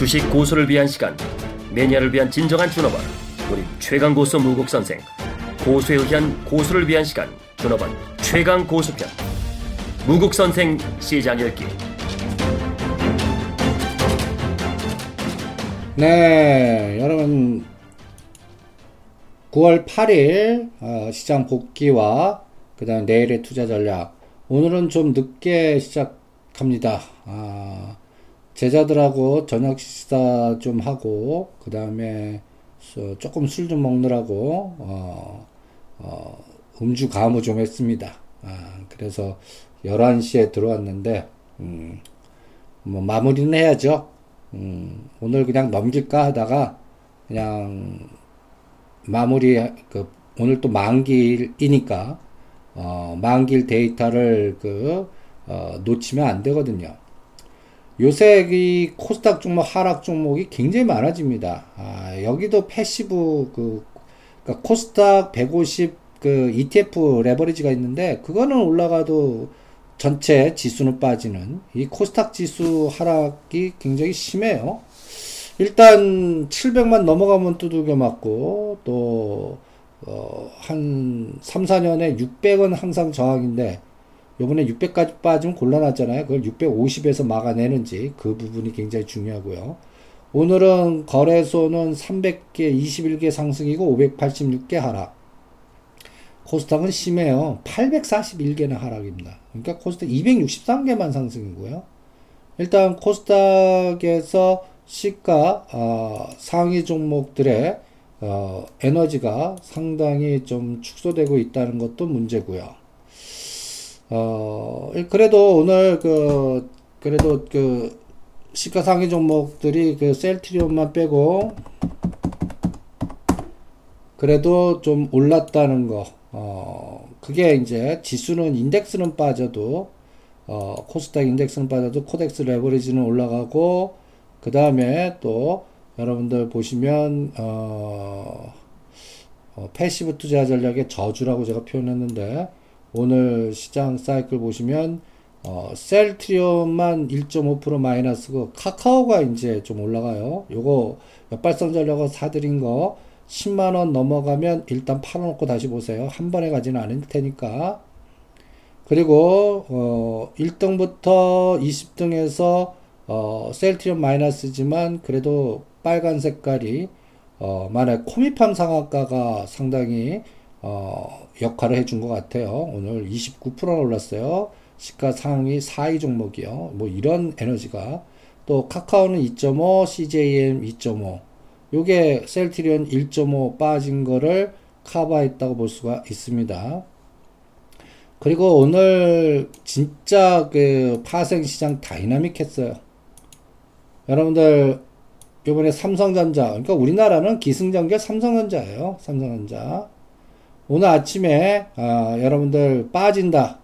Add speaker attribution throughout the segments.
Speaker 1: 주식 고수를 위한 시간, 매니아를 위한 진정한 준업원, 우리 최강 고수 무국 선생, 고수에 의한 고수를 위한 시간, 준업원 최강 고수편, 무국 선생 시장 열기.
Speaker 2: 네, 여러분 9월 8일 어, 시장 복귀와 그 다음 내일의 투자 전략. 오늘은 좀 늦게 시작합니다. 아, 제자들하고 저녁 식사 좀 하고 그 다음에 조금 술 좀 먹느라고 어, 어, 음주 가무 좀 했습니다. 아, 그래서 11시에 들어왔는데 음, 뭐 마무리는 해야죠. 음, 오늘 그냥 넘길까 하다가 그냥 마무리 그 오늘 또 만기이니까 어, 만기일 데이터를 그 어, 놓치면 안 되거든요. 요새 이 코스닥 종목 하락 종목이 굉장히 많아집니다. 아, 여기도 passive 그 그러니까 코스닥 150 그 ETF 레버리지가 있는데 그거는 올라가도 전체 지수는 빠지는 이 코스닥 지수 하락이 굉장히 심해요. 일단 700만 넘어가면 두들겨 맞고 또 어, 한 3, 4년에 600은 항상 저항인데 요번에 600까지 빠지면 곤란하잖아요. 그걸 650에서 막아내는지 그 부분이 굉장히 중요하고요. 오늘은 거래소는 300개, 21개 상승이고 586개 하락. 코스닥은 심해요. 841개나 하락입니다. 그러니까 코스닥 263개만 상승이고요. 일단 코스닥에서 시가 어, 상위 종목들의 어, 에너지가 상당히 좀 축소되고 있다는 것도 문제고요. 어, 그래도 오늘 그, 그래도 그, 시가상위 종목들이 그 셀트리온만 빼고, 그래도 좀 올랐다는 거, 어, 그게 이제 지수는 인덱스는 빠져도, 어, 코스닥 인덱스는 빠져도 코덱스 레버리지는 올라가고, 그 다음에 또 여러분들 보시면, 어, 어, passive 투자 전략의 저주라고 제가 표현했는데, 오늘 시장 사이클 보시면 어, 셀트리온만 1.5% 마이너스고 카카오가 이제 좀 올라가요. 요거 역발상 전략을 사드린 거 10만 원 넘어가면 일단 팔아놓고 다시 보세요. 한 번에 가지는 않을 테니까. 그리고 어, 1등부터 20등에서 어, 셀트리온 마이너스지만 그래도 빨간 색깔이 어, 만약 코미팜 상한가가 상당히 어, 역할을 해준 것 같아요. 오늘 29%나 올랐어요. 시가 상위 4위 종목이요. 뭐 이런 에너지가 또 카카오는 2.5, CJ E&M 2.5. 요게 셀트리온 1.5 빠진 거를 커버했다고 볼 수가 있습니다. 그리고 오늘 진짜 그 파생 시장 다이나믹 했어요. 여러분들 요번에 삼성전자 그러니까 우리나라는 기승전결 삼성전자예요. 삼성전자. 오늘 아침에 아, 여러분들 빠진다.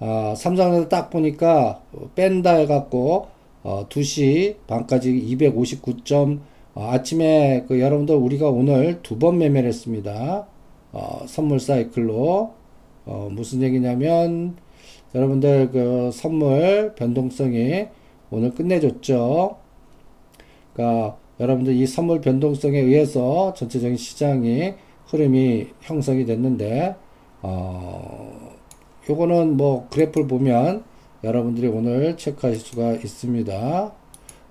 Speaker 2: 아, 삼성전자 딱 보니까 뺀다 해갖고 어, 2시 반까지 259점 어, 아침에 그 여러분들 우리가 오늘 두 번 매매를 했습니다. 어, 선물 사이클로 어, 무슨 얘기냐면 여러분들 그 선물 변동성이 오늘 끝내줬죠. 그러니까 여러분들 이 선물 변동성에 의해서 전체적인 시장이 흐름이 형성이 됐는데 어, 요거는 뭐 그래프를 보면 여러분들이 오늘 체크하실 수가 있습니다.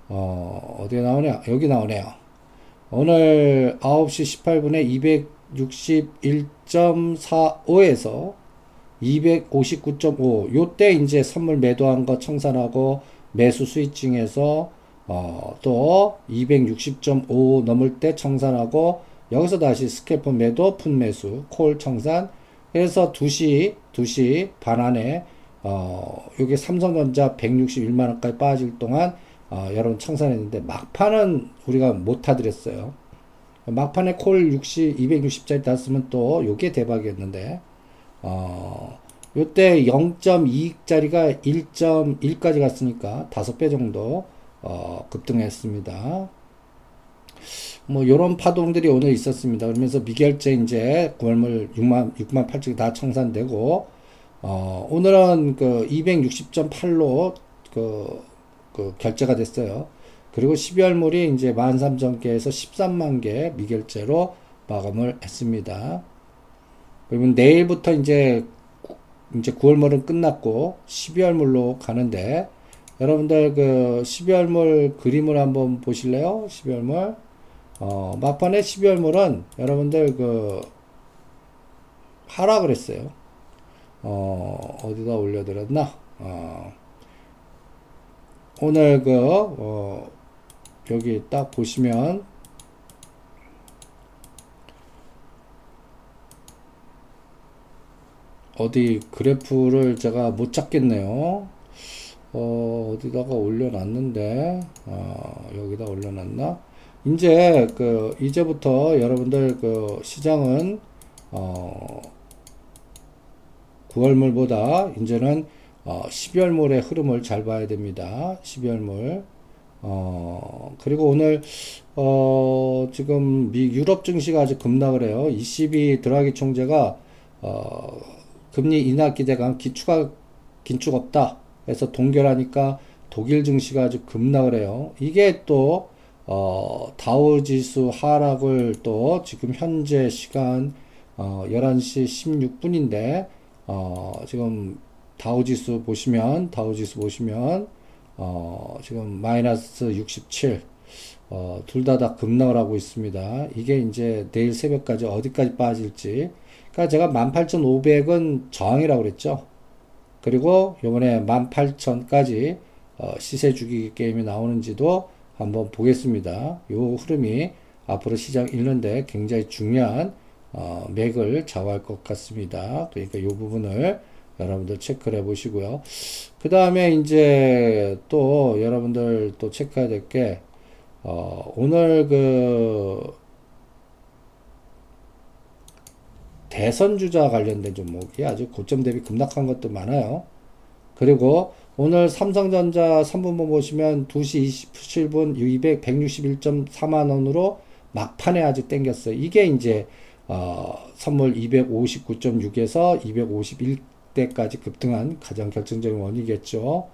Speaker 2: 어, 어디에 나오냐? 여기 나오네요. 오늘 9시 18분에 261.45에서 259.5 요때 이제 선물 매도한 거 청산하고 매수 스위칭해서 어, 또 260.5 넘을 때 청산하고 여기서 다시 스캐프 매도, 푼 매수, 콜 청산. 그래서 2시, 2시 반 안에, 어, 여기 삼성전자 161만원까지 빠질 동안, 어, 여러분 청산했는데, 막판은 우리가 못 타드렸어요. 막판에 콜 60, 260짜리 땄으면 또 요게 대박이었는데, 어, 요때 0.2짜리가 1.1까지 갔으니까 5배 정도, 어, 급등했습니다. 뭐 요런 파동들이 오늘 있었습니다. 그러면서 미결제 이제 구월물 6만 6만 8천 다 청산되고 어 오늘은 그 260.8로 그, 그 결제가 됐어요. 그리고 12월물이 이제 13,000개에서 13만 개 미결제로 마감을 했습니다. 그러면 내일부터 이제 이제 9월물은 끝났고 12월물로 가는데 여러분들 그 12월물 그림을 한번 보실래요? 12월물 어, 막판에 12월물은 여러분들 그 하락을 했어요. 어, 어디다 올려드렸나? 어, 오늘 그, 어, 여기 딱 보시면, 어디 그래프를 제가 못 찾겠네요. 어, 어디다가 올려놨는데, 어, 여기다 올려놨나? 이제, 그, 이제부터 여러분들 그 시장은, 어, 9월물보다 이제는 어, 12월물의 흐름을 잘 봐야 됩니다. 12월물. 어, 그리고 오늘, 어, 지금 미 유럽 증시가 아주 급락을 해요. ECB 드라기 총재가, 어, 금리 인하 기대감 기축가, 긴축 없다. 해서 동결하니까 독일 증시가 아주 급락을 해요. 이게 또, 어, 다우 지수 하락을 또 지금 현재 시간, 어, 11시 16분인데, 어, 지금 다우 지수 보시면, 다우 지수 보시면, 어, 지금 마이너스 67, 어, 둘 다 다 급락을 하고 있습니다. 이게 이제 내일 새벽까지 어디까지 빠질지. 그러니까 제가 18,500은 저항이라고 그랬죠. 그리고 요번에 18,000까지 어, 시세 주기 게임이 나오는지도 한번 보겠습니다. 요 흐름이 앞으로 시장 읽는데 굉장히 중요한 어, 맥을 좌우할 것 같습니다. 그러니까 이 부분을 여러분들 체크를 해 보시고요. 그 다음에 이제 또 여러분들 또 체크해야 될 게, 어, 오늘 그, 대선 주자 관련된 종목이 아주 고점 대비 급락한 것도 많아요. 그리고 오늘 삼성전자 3분봉 보시면 2시 27분 200, 161.4만 원으로 막판에 아주 땡겼어요. 이게 이제 어, 선물 259.6에서 251대까지 급등한 가장 결정적인 원이겠죠.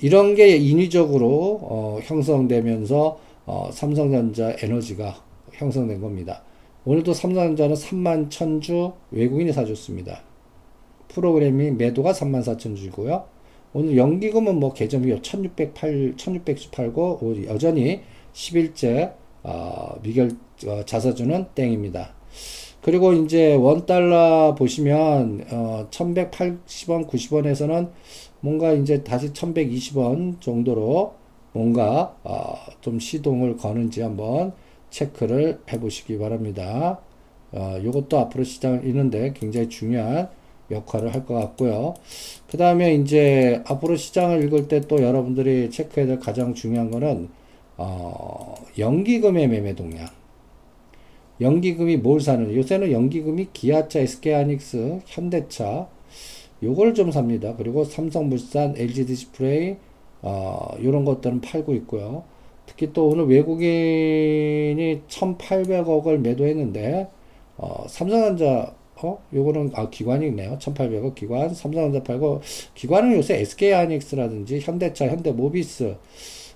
Speaker 2: 이런 게 인위적으로 어, 형성되면서 어, 삼성전자 에너지가 형성된 겁니다. 오늘도 삼성전자는 3만 천주 외국인이 사줬습니다. 프로그램이 매도가 3만 4천 주고요. 오늘 연기금은 뭐 개점이 1608, 1600주 팔고 여전히 11째 어, 미결 어, 자사주는 땡입니다. 그리고 이제 원 달러 보시면 어 1180원 90원에서는 뭔가 이제 다시 1120원 정도로 뭔가 어 좀 시동을 거는지 한번 체크를 해 보시기 바랍니다. 어 요것도 앞으로 시장을 이는데 굉장히 중요한 역할을 할 것 같고요. 그 다음에 이제 앞으로 시장을 읽을 때 또 여러분들이 체크해야 될 가장 중요한 거는 어 연기금의 매매 동향. 연기금이 뭘 사는 요새는 연기금이 기아차, SK하이닉스, 현대차 요걸 좀 삽니다. 그리고 삼성물산, LG디스플레이 어, 요런 것들은 팔고 있고요. 특히 또 오늘 외국인이 1,800억을 매도했는데 어, 삼성전자 어? 요거는 아 기관이네요. 1,800억 기관, 삼성전자 팔고 기관은 요새 SK하이닉스라든지 현대차, 현대모비스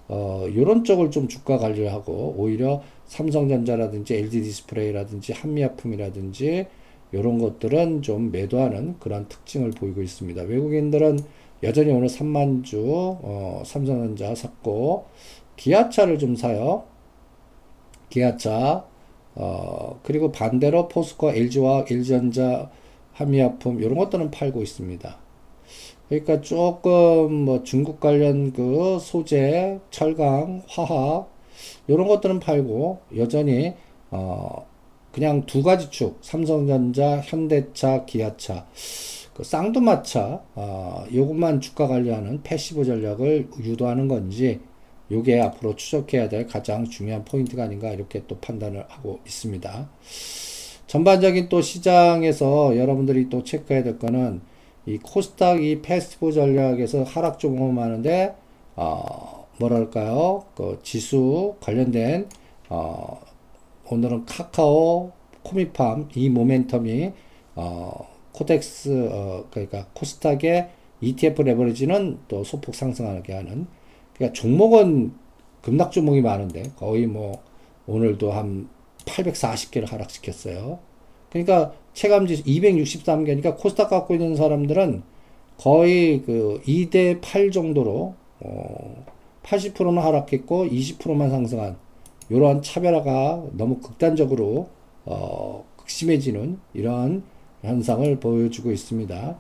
Speaker 2: 어, 요런 쪽을 좀 주가 관리를 하고 오히려 삼성전자라든지 LG 디스플레이라든지 한미약품이라든지 이런 것들은 좀 매도하는 그런 특징을 보이고 있습니다. 외국인들은 여전히 오늘 3만주 어, 삼성전자 샀고 기아차를 좀 사요. 기아차 어, 그리고 반대로 포스코, LG화학 LG전자, 한미약품 이런 것들은 팔고 있습니다. 그러니까 조금 뭐 중국 관련 그 소재, 철강, 화학 이런 것들은 팔고 여전히 어 그냥 두 가지 축 삼성전자, 현대차, 기아차 그 쌍두마차 어 요것만 주가 관리하는 passive 전략을 유도하는 건지 요게 앞으로 추적해야 될 가장 중요한 포인트가 아닌가 이렇게 또 판단을 하고 있습니다. 전반적인 또 시장에서 여러분들이 또 체크해야 될 거는 이 코스닥 이 passive 전략에서 하락 조금 하는데 어 뭐랄까요? 그 지수 관련된 어, 오늘은 카카오, 코미팜 이 모멘텀이 어, 코덱스 어, 그러니까 코스닥의 ETF 레버리지는 또 소폭 상승하게 하는 그러니까 종목은 급락 종목이 많은데 거의 뭐 오늘도 한 840개를 하락시켰어요. 그러니까 체감지수 263개니까 코스닥 갖고 있는 사람들은 거의 그 2대 8 정도로 어 80%는 하락했고 20%만 상승한 이러한 차별화가 너무 극단적으로 어 극심해지는 이러한 현상을 보여주고 있습니다.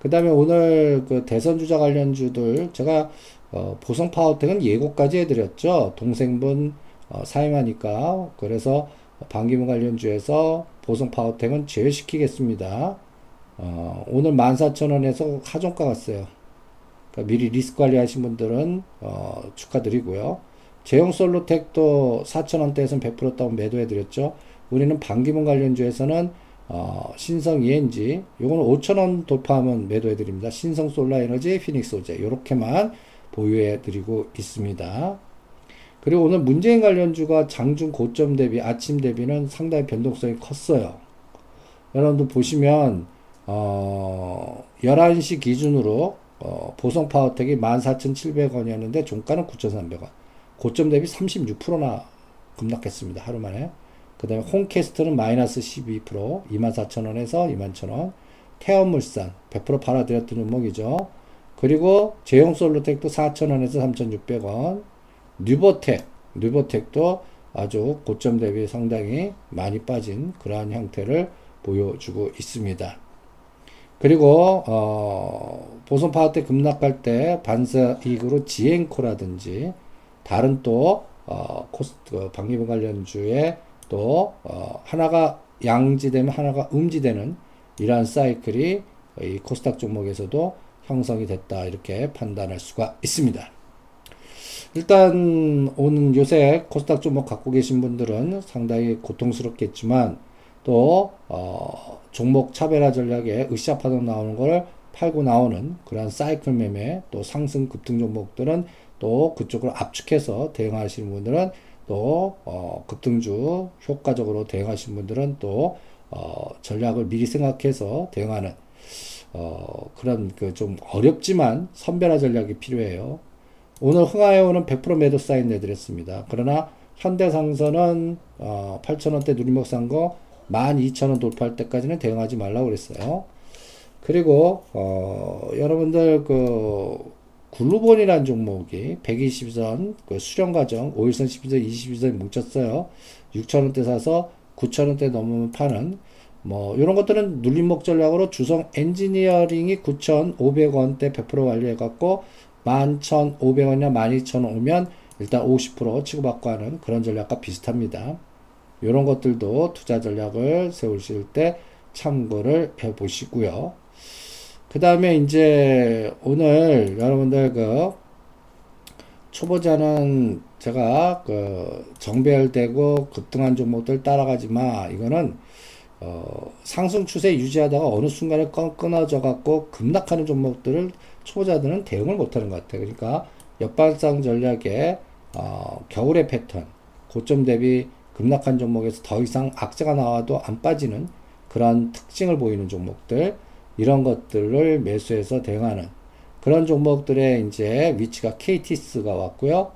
Speaker 2: 그 다음에 오늘 그 대선 주자 관련주들 제가 어 보성 파워텍은 예고까지 해드렸죠. 동생분 어 사임하니까 그래서 반기문 관련주에서 보성 파워텍은 제외시키겠습니다. 어, 오늘 14,000원에서 하종가 갔어요. 그러니까 미리 리스크 관리 하신 분들은 어, 축하드리고요. 제형 솔로텍도 4,000원대에서는 100% 다운 매도해 드렸죠. 우리는 반기문 관련주에서는 어, 신성 ENG 요거는 5,000원 돌파하면 매도해 드립니다. 신성 솔라 에너지, 피닉스 오제 요렇게만 보유해 드리고 있습니다. 그리고 오늘 문재인 관련주가 장중 고점 대비 아침 대비는 상당히 변동성이 컸어요. 여러분들 보시면 어, 11시 기준으로 어, 보성 파워텍이 14,700원이었는데 종가는 9,300원. 고점 대비 36%나 급락했습니다. 하루 만에. 그 다음에 홈캐스트는 마이너스 12% 24,000원에서 21,000원. 태원물산 100% 팔아드렸던 종목이죠. 그리고 재영솔루텍도 4,000원에서 3,600원. 뉴보텍, 뉴보텍도 아주 고점 대비 상당히 많이 빠진 그러한 형태를 보여주고 있습니다. 그리고 어, 보성파워텍 급락할 때 반사 이익으로 지엔코라든지 다른 또 어, 코스트 그 반기문 관련주에 또 어, 하나가 양지되면 하나가 음지되는 이러한 사이클이 이 코스닥 종목에서도 형성이 됐다 이렇게 판단할 수가 있습니다. 일단 오는 요새 코스닥 종목 갖고 계신 분들은 상당히 고통스럽겠지만 또 어, 종목 차별화 전략에 으쌰 파동 나오는 걸 팔고 나오는 그러한 사이클 매매 또 상승 급등 종목들은 또 그쪽을 압축해서 대응하시는 분들은 또 어, 급등주 효과적으로 대응하시는 분들은 또 어, 전략을 미리 생각해서 대응하는 어, 그런 그 좀 어렵지만 선별화 전략이 필요해요. 오늘 흥하에오는 100% 매도 사인 내드렸습니다. 그러나 현대상선은 어, 8,000원대 누리목 산 거 12,000원 돌파할 때까지는 대응하지 말라고 그랬어요. 그리고 어, 여러분들 그 글로본이라는 종목이 120선 그 수렴 과정 5일선 12선 22선 뭉쳤어요. 6,000원대 사서 9,000원대 넘으면 파는 뭐 이런 것들은 눌림목 전략으로 주성 엔지니어링이 9,500원대 100% 완료해 갖고 11,500원이나 12,000원 오면 일단 50% 치고받고 하는 그런 전략과 비슷합니다. 이런 것들도 투자 전략을 세우실 때 참고를 해 보시고요. 그 다음에 이제 오늘 여러분들 그 초보자는 제가 그 정배열되고 급등한 종목들 따라가지 마. 이거는 어 상승 추세 유지하다가 어느 순간에 끊어져 갖고 급락하는 종목들을 초보자들은 대응을 못하는 것 같아요. 그러니까 역발상 전략에 어, 겨울의 패턴, 고점 대비 급락한 종목에서 더 이상 악재가 나와도 안 빠지는 그런 특징을 보이는 종목들, 이런 것들을 매수해서 대응하는 그런 종목들의 이제 위치가 KT스가 왔고요.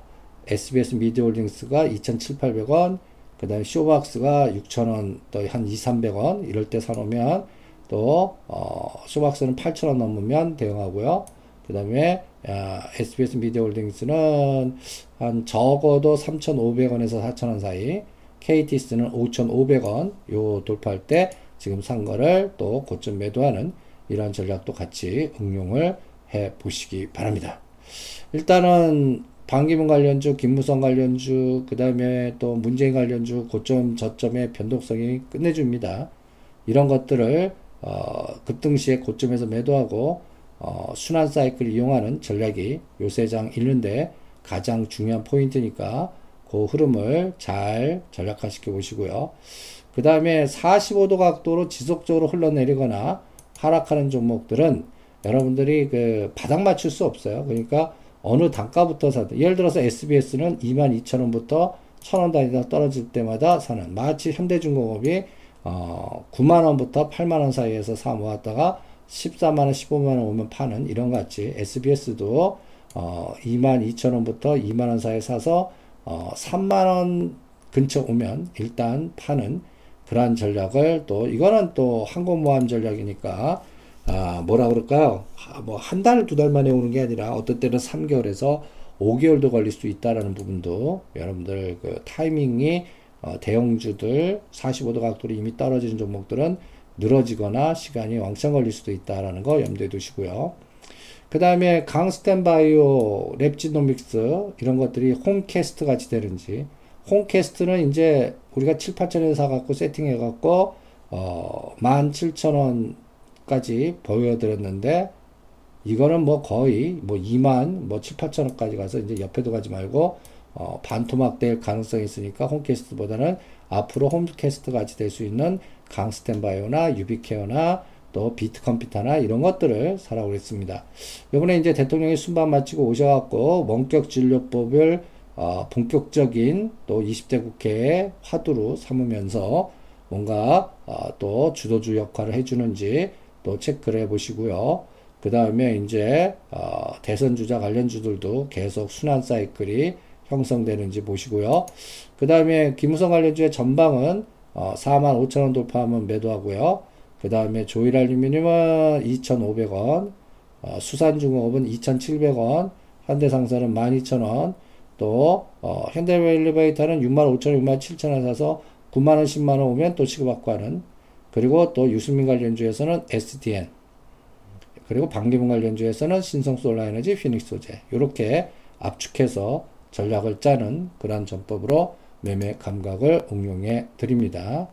Speaker 2: SBS 미디어홀딩스가 2,700원, 그 다음에 쇼박스가 6,000원, 또 한 2, 300원, 이럴 때 사놓으면 또, 어, 쇼박스는 8,000원 넘으면 대응하고요. 그 다음에 SBS 미디어 홀딩스는 한 적어도 3,500원에서 4,000원 사이, KTS는 5,500원 요 돌파할 때 지금 산 거를 또 고점 매도하는 이런 전략도 같이 응용을 해 보시기 바랍니다. 일단은 반기문 관련주, 김무성 관련주, 그 다음에 또 문재인 관련주 고점 저점의 변동성이 끝내줍니다. 이런 것들을 어, 급등 시에 고점에서 매도하고 어, 순환 사이클 이용하는 전략이 요새 장 읽는데 가장 중요한 포인트니까 그 흐름을 잘 전략화시켜 보시고요. 그 다음에 45도 각도로 지속적으로 흘러내리거나 하락하는 종목들은 여러분들이 그 바닥 맞출 수 없어요. 그러니까 어느 단가부터 사든 예를 들어서 SBS는 22,000원부터 1,000원 단위다 떨어질 때마다 사는 마치 현대중공업이 어 9만원부터 8만원 사이에서 사 모았다가 14만원, 15만원 오면 파는 이런 같이 SBS도 어, 2만 2천원부터 2만원 사이에 사서 어, 3만원 근처 오면 일단 파는 그러한 전략을 또 이거는 또 항공모함 전략이니까 아, 뭐라 그럴까요? 아, 뭐한 달, 두 달 만에 오는 게 아니라 어떤 때는 3개월에서 5개월도 걸릴 수 있다라는 부분도 여러분들 그 타이밍이 어, 대형주들 45도 각도로 이미 떨어지는 종목들은 늘어지거나 시간이 왕창 걸릴 수도 있다라는 거 염두에 두시고요. 그 다음에 강스텐바이오, 랩지노믹스 이런 것들이 홈캐스트 같이 되는지 홈캐스트는 이제 우리가 7, 8천원에 사갖고 세팅해갖고 어, 17,000원 까지 보여드렸는데 이거는 뭐 거의 뭐 2만 뭐 7, 8천 원까지 가서 이제 옆에도 가지 말고 어, 반토막 될 가능성이 있으니까 홈캐스트보다는 앞으로 홈캐스트 같이 될 수 있는 강스텐바이오나 유비케어나 또 비트 컴퓨터나 이런 것들을 그랬습니다. 이번에 이제 대통령이 순방 마치고 오셔갖고 원격 진료법을 어, 본격적인 또 20대 국회의 화두로 삼으면서 뭔가 어, 또 주도주 역할을 해주는지 또 체크를 해 보시고요. 그 다음에 이제 어, 대선 주자 관련주들도 계속 순환 사이클이 형성되는지 보시고요. 그 다음에 김우성 관련주의 전방은 어, 4만 5천원 돌파하면 매도하고요. 그 다음에 조일 알루미늄은 2,500원, 어, 수산중공업은 2,700원, 현대상사는 12,000원, 또 어, 현대엘리베이터는 6만 5천 원, 6만 7천 원 사서 9만 원, 10만 원 오면 또 취급받고 하는 그리고 또 유수민 관련주에서는 SDN 그리고 방기문 관련주에서는 신성 솔라에너지, 피닉스 소재 이렇게 압축해서 전략을 짜는 그러한 전법으로 매매 감각을 응용해 드립니다.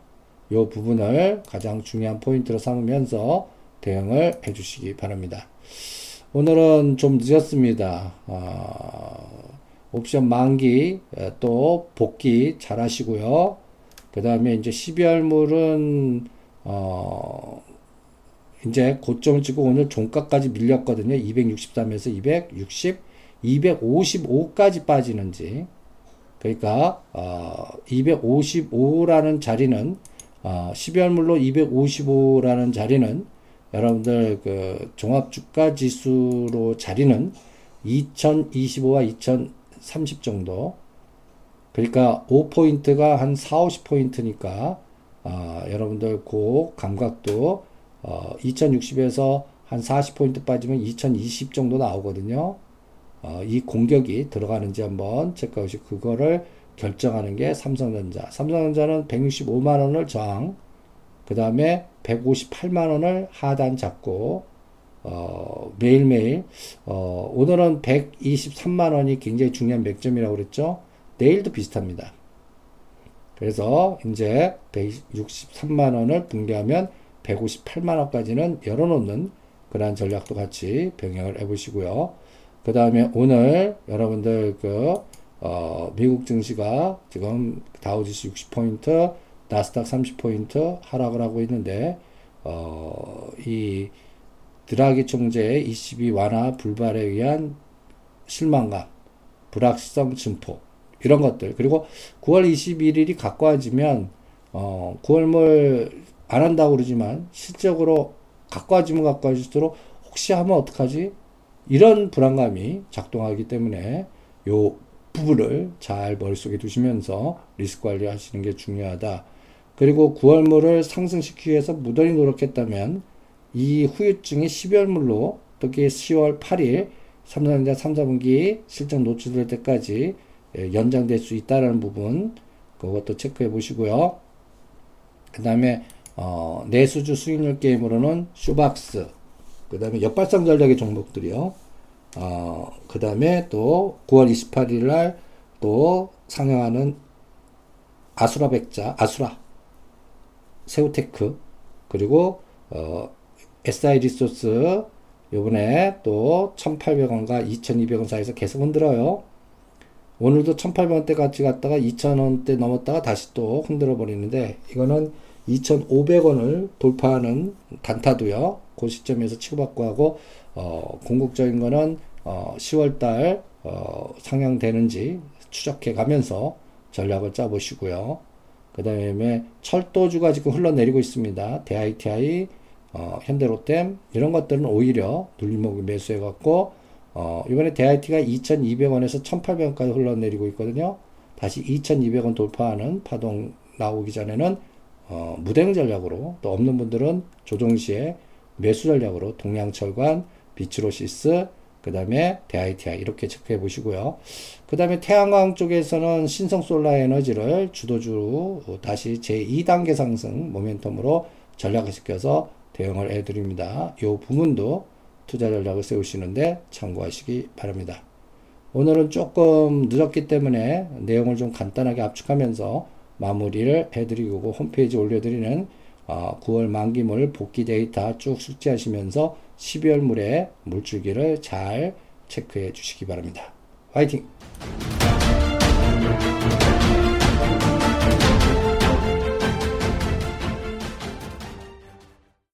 Speaker 2: 이 부분을 가장 중요한 포인트로 삼으면서 대응을 해 주시기 바랍니다. 오늘은 좀 늦었습니다. 어, 옵션 만기 또 복귀 잘 하시고요. 그 다음에 이제 12월물은 어 이제 고점을 찍고 오늘 종가까지 밀렸거든요. 263에서 260, 255까지 빠지는지. 그러니까 어 255라는 자리는 어, 12월물로 255라는 자리는 여러분들 그 종합주가 지수로 자리는 2025와 2030 정도 그러니까 5포인트가 한 4, 50포인트니까 어, 여러분들 그 감각도 어, 2060에서 한 40포인트 빠지면 2020 정도 나오거든요. 어, 이 공격이 들어가는지 한번 체크하시고 그거를 결정하는 게 삼성전자. 삼성전자는 165만 원을 저항, 그 다음에 158만 원을 하단 잡고 어, 매일매일 어, 오늘은 123만 원이 굉장히 중요한 맥점이라고 그랬죠. 내일도 비슷합니다. 그래서 이제 163만 원을 붕괴하면 158만 원까지는 열어놓는 그러한 전략도 같이 병행을 해보시고요. 그 다음에 오늘 여러분들 그 어, 미국 증시가 지금 다우지수 60포인트, 나스닥 30포인트 하락을 하고 있는데, 어, 이 드라기 총재의 ECB 완화 불발에 의한 실망감, 불확실성 증폭, 이런 것들. 그리고 9월 21일이 가까워지면, 어, 9월물 안 한다고 그러지만, 실적으로 가까워지면 가까워질수록 혹시 하면 어떡하지? 이런 불안감이 작동하기 때문에 요 부분을 잘 머릿속에 두시면서 리스크 관리 하시는 게 중요하다. 그리고 9월물을 상승시키기 위해서 무던히 노력했다면 이 후유증이 12월물로 특히 10월 8일 삼성전자 3, 4분기 실적 노출될 때까지 예, 연장될 수 있다는 부분 그것도 체크해 보시고요. 그 다음에 어, 내수주 수익률 게임으로는 쇼박스 그 다음에 역발상 전략의 종목들이요. 어, 그 다음에 또 9월 28일 날 또 상영하는 아수라 백자, 아수라, 세우테크, 그리고, 어, SI 리소스, 요번에 또 1,800원과 2,200원 사이에서 계속 흔들어요. 오늘도 1,800원대 같이 갔다가 2,000원대 넘었다가 다시 또 흔들어 버리는데, 이거는 2,500원을 돌파하는 단타도요. 그 시점에서 치고받고 하고, 어, 궁극적인 거는 어, 10월달 어, 상향되는지 추적해 가면서 전략을 짜보시고요. 그 다음에 철도주가 지금 흘러내리고 있습니다. 대ITI, 어, 현대로템 이런 것들은 오히려 눌림목이 매수해 갖고 어, 이번에 대IT가 2,200원에서 1,800원까지 흘러내리고 있거든요. 다시 2,200원 돌파하는 파동 나오기 전에는 어, 무대응 전략으로 또 없는 분들은 조정 시에 매수 전략으로 동양철관, 비츠로시스, 그 다음에 대ITI 이렇게 체크해 보시고요. 그 다음에 태양광 쪽에서는 신성솔라 에너지를 주도주로 다시 제2단계 상승 모멘텀으로 전략화시켜서 대응을 해드립니다. 이 부분도 투자 전략을 세우시는데 참고하시기 바랍니다. 오늘은 조금 늦었기 때문에 내용을 좀 간단하게 압축하면서 마무리를 해드리고 홈페이지 올려드리는 9월 만기물 복귀 데이터 쭉 숙지하시면서 12월 물의 물줄기를 잘 체크해 주시기 바랍니다. 화이팅!